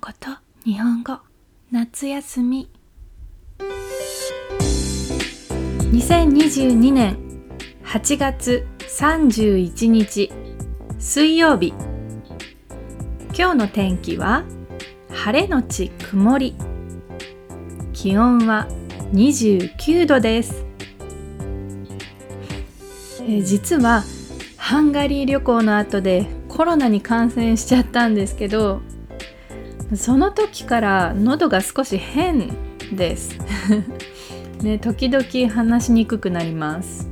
こと日本語。夏休み。2022年8月31日水曜日。今日の天気は晴れのち曇り。気温は29度です、え、実はハンガリー旅行の後でコロナに感染しちゃったんですけどその時から喉が少し変ですね、時々話しにくくなります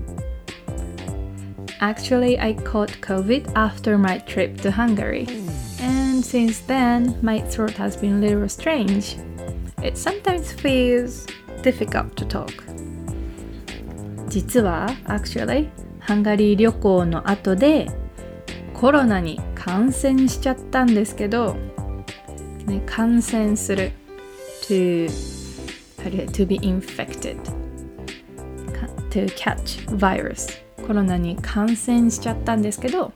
Actually, I caught COVID after my trip to Hungary and since then my throat has been a little strange It sometimes feels difficult to talk 実は actually ハンガリー旅行の後でコロナに感染しちゃったんですけどね、感染する to, to be infected to catch virus コロナに感染しちゃったんですけど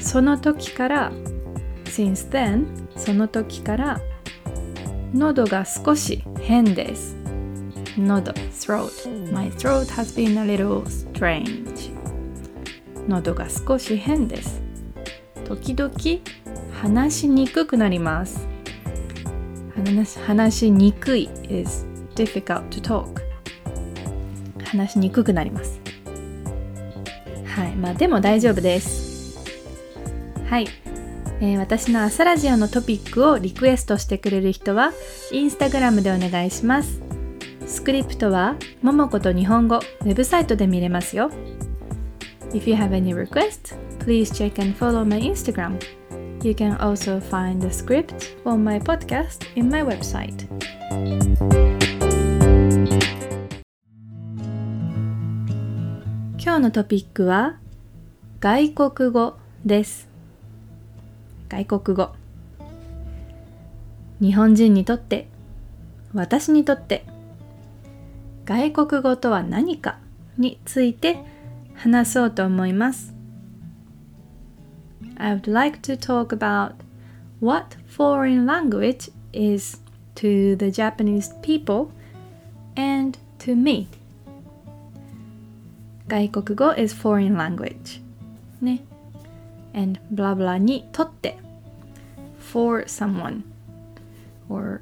その時から since then その時から喉が少し変です喉 throat my throat has been a little strange 喉が少し変です時々話しにくくなります。話しにくい is difficult to talk 話しにくくなります。はい。まあでも大丈夫です。はい、えー、私の朝ラジオのトピックをリクエストしてくれる人はインスタグラムでお願いします。スクリプトはももこと日本語ウェブサイトで見れますよ。If you have any requests, please check and follow my Instagram You can also find the script for my podcast in my website. 今日のトピックは外国語です。外国語。日本人にとって、私にとって、外国語とは何かについて話そうと思います。I would like to talk about what foreign language is to the Japanese people and to me. 外国語 is foreign language. ね。and blah blah にとって for someone or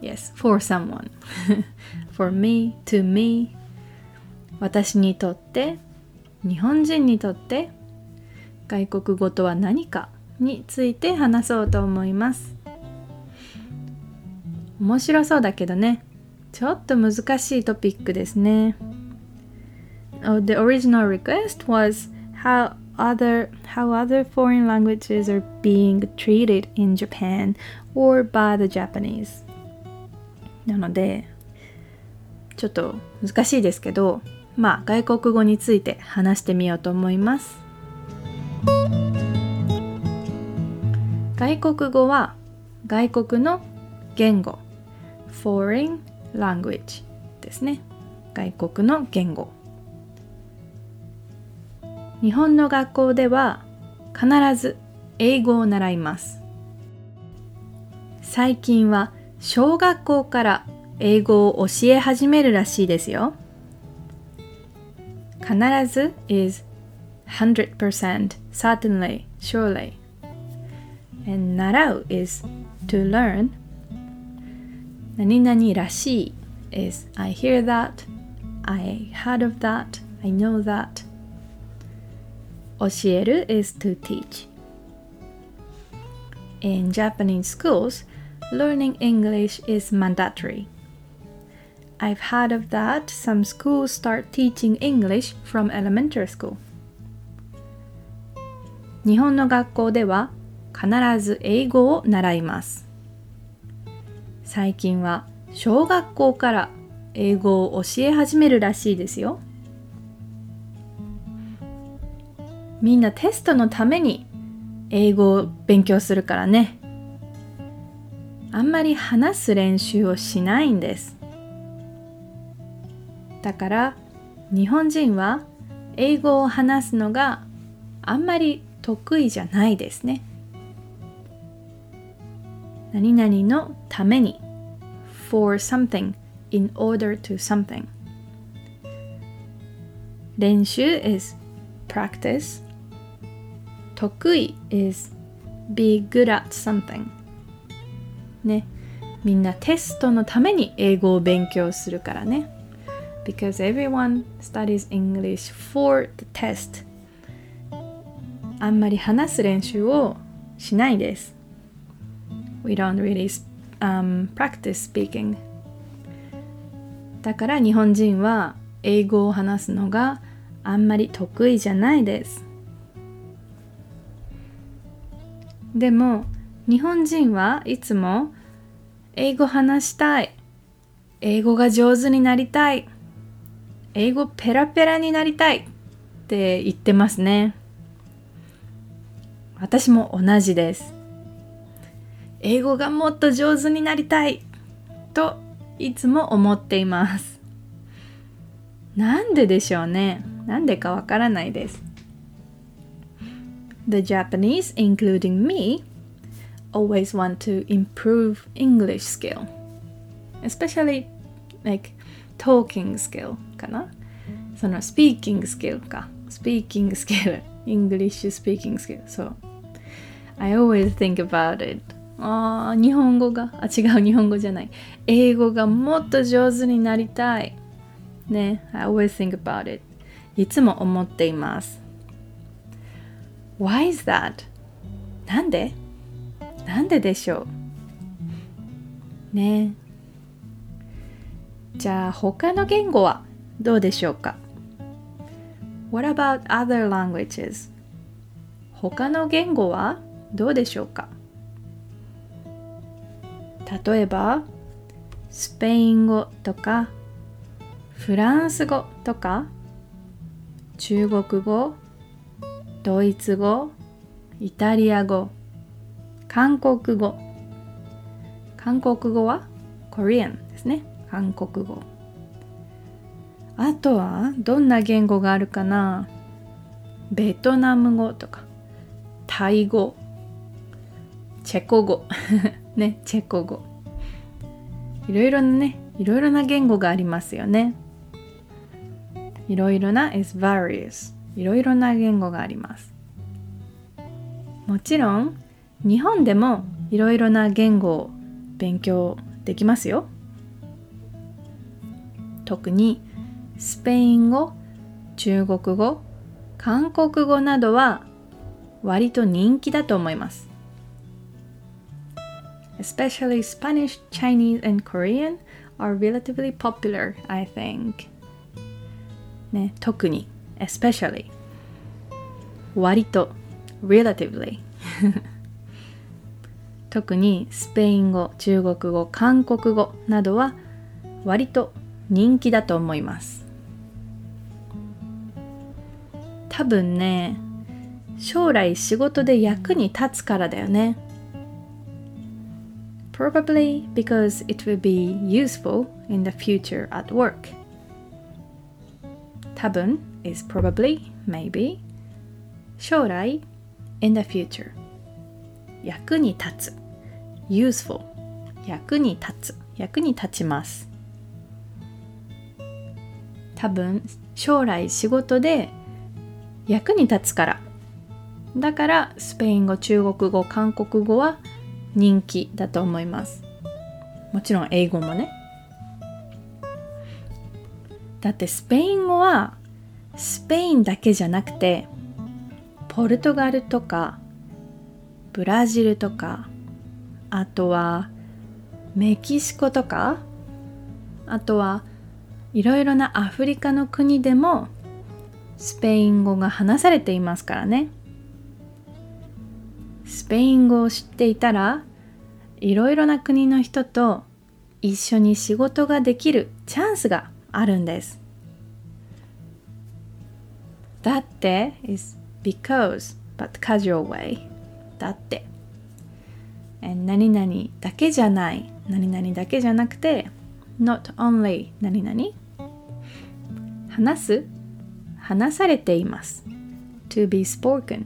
yes, for someone. for me, to me. 私にとって、日本人にとって、 外国語とは何かについて話そうと思います面白そうだけどねちょっと難しいトピックですね Oh, the original request was how other how other foreign languages are being treated in Japan or by the Japanese なのでちょっと難しいですけどまあ外国語について話してみようと思います外国語は外国の言語。Foreign language ですね。外国の言語。日本の学校では必ず英語を習います。最近は小学校から英語を教え始めるらしいですよ。必ず is 100% certainly surely and 習う is to learn 何々らしい is I hear that I heard of that I know that 教える is to teach In Japanese schools, learning English is mandatory. I've heard of that some schools start teaching English from elementary school. 日本の学校では 必ず英語を習います。最近は小学校から英語を教え始めるらしいですよ。みんなテストのために英語を勉強するからね。あんまり話す練習をしないんです。だから日本人は英語を話すのがあんまり得意じゃないですね。何々のために for something in order to something 練習 is practice 得意 is be good at something ねみんなテストのために英語を勉強するからね because everyone studies English for the test あんまり話す練習をしないです We don't really、um, practice speaking. だから日本人は英語を話すのがあんまり得意じゃないです。でも日本人はいつも英語話したい。英語が上手になりたい。英語ペラペラになりたい。って言ってますね。私も同じです。英語がもっと上手になりたいといつも思っていますなんででしょうねなんでかわからないです The Japanese, including me, always want to improve English skill, especially like talking skill かなその speaking skill か speaking skill English speaking skill そう I always think about it あ日本語があ違う日本語じゃない。英語がもっと上手になりたい。ね。I always think about it. いつも思っています。Why is that? なんで？なんででしょう？ね。じゃあ他の言語はどうでしょうか？What about other languages? 他の言語はどうでしょうか？例えばスペイン語とかフランス語とか中国語ドイツ語イタリア語韓国語。韓国語は Korean ですね。韓国語。あとはどんな言語があるかな。ベトナム語とかタイ語チェコ語。ねチェコ語。いろいろなねいろいろな言語がありますよね。いろいろな is various いろいろな言語があります。もちろん日本でもいろいろな言語を勉強できますよ。特にスペイン語中国語韓国語などは割と人気だと思います。Especially Spanish, Chinese, and Korean are relatively popular, I think. ね、特に、especially 割と relatively 特にスペイン語、中国語、韓国語などは割と人気だと思います多分ね将来仕事で役に立つからだよね Probably because it will be useful in the future at work 多分 is probably, maybe 将来 in the future 役に立つ useful 役に立つ役に立ちます多分将来仕事で役に立つからだからスペイン語中国語韓国語は人気だと思います。もちろん英語もね。だってスペイン語はスペインだけじゃなくてポルトガルとかブラジルとかあとはメキシコとかあとはいろいろなアフリカの国でもスペイン語が話されていますからね。スペイン語を知っていたらいろいろな国の人と一緒に仕事ができるチャンスがあるんです。だって is because but casual way. だって。何々だけじゃない。何々だけじゃなくて not only 何々。話す？話されています。To be spoken.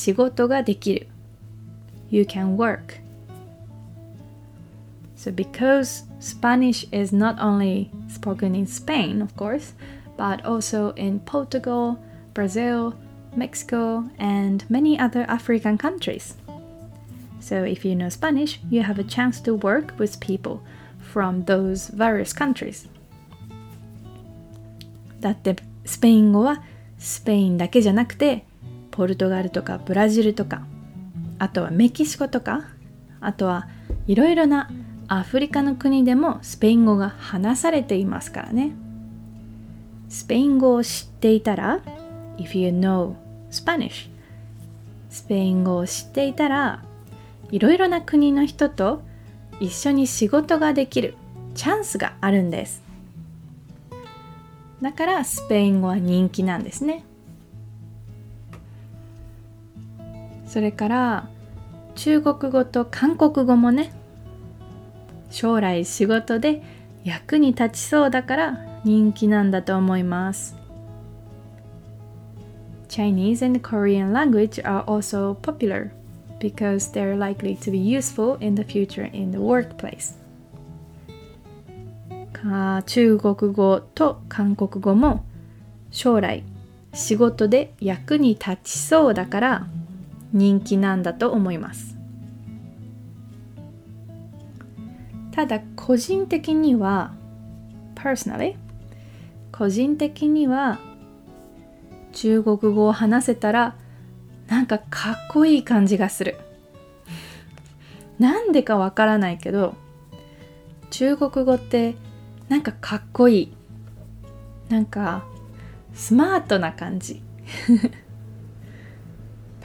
仕事ができる you can work. So, because Spanish is not only spoken in Spain, of course, but also in Portugal, Brazil, Mexico, and many other African countries. So, if you know Spanish, you have a chance to work with people from those various countries. だってスペイン語はスペインだけじゃなくて ポルトガルとかブラジルとかあとはメキシコとかあとはいろいろなアフリカの国でもスペイン語が話されていますからね。スペイン語を知っていたら If you know Spanish スペイン語を知っていたらいろいろな国の人と一緒に仕事ができるチャンスがあるんです。だからスペイン語は人気なんですね。それから中国語と韓国語もね将来仕事で役に立ちそうだから人気なんだと思います Chinese and Korean language are also popular because they're likely to be useful in the future in the workplace. 中国語と韓国語も将来仕事で役に立ちそうだから人気なんだと思います。ただ個人的には personally 個人的には中国語を話せたらなんかかっこいい感じがする。なんでかわからないけど中国語ってなんかかっこいい。なんかスマートな感じ。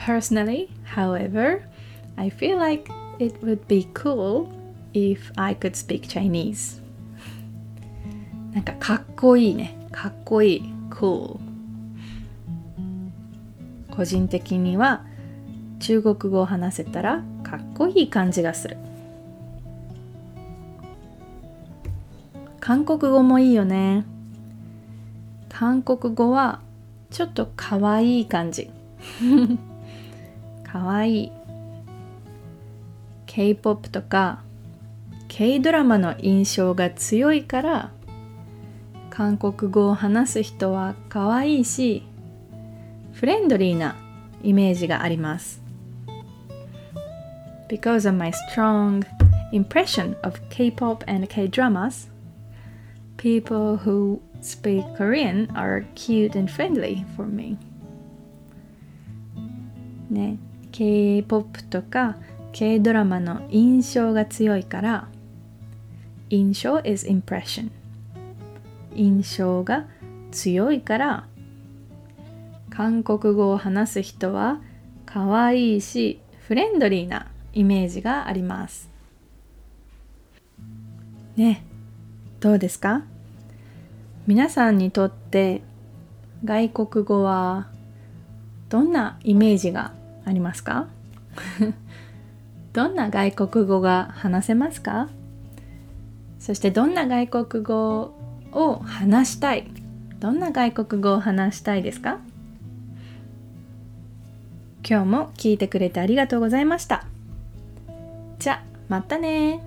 Personally, however, I feel like it would be cool if I could speak Chinese なんかかっこいいねかっこいい cool 個人的には中国語を話せたらかっこいい感じがする韓国語もいいよね韓国語はちょっとかわいい感じかわいい K-POP とか K ドラマの印象が強いから韓国語を話す人はかわいいしフレンドリーなイメージがあります Because of my strong impression of K-pop and K-dramas people who speak Korean are cute and friendly for me ね K-POP とか K ドラマの印象が強いから印象 is impression 印象が強いから韓国語を話す人は可愛いしフレンドリーなイメージがあります。ねどうですか？皆さんにとって外国語はどんなイメージがありますか？どんな外国語が話せますか？そしてどんな外国語を話したい？どんな外国語を話したいですか？今日も聞いてくれてありがとうございました。じゃ、またね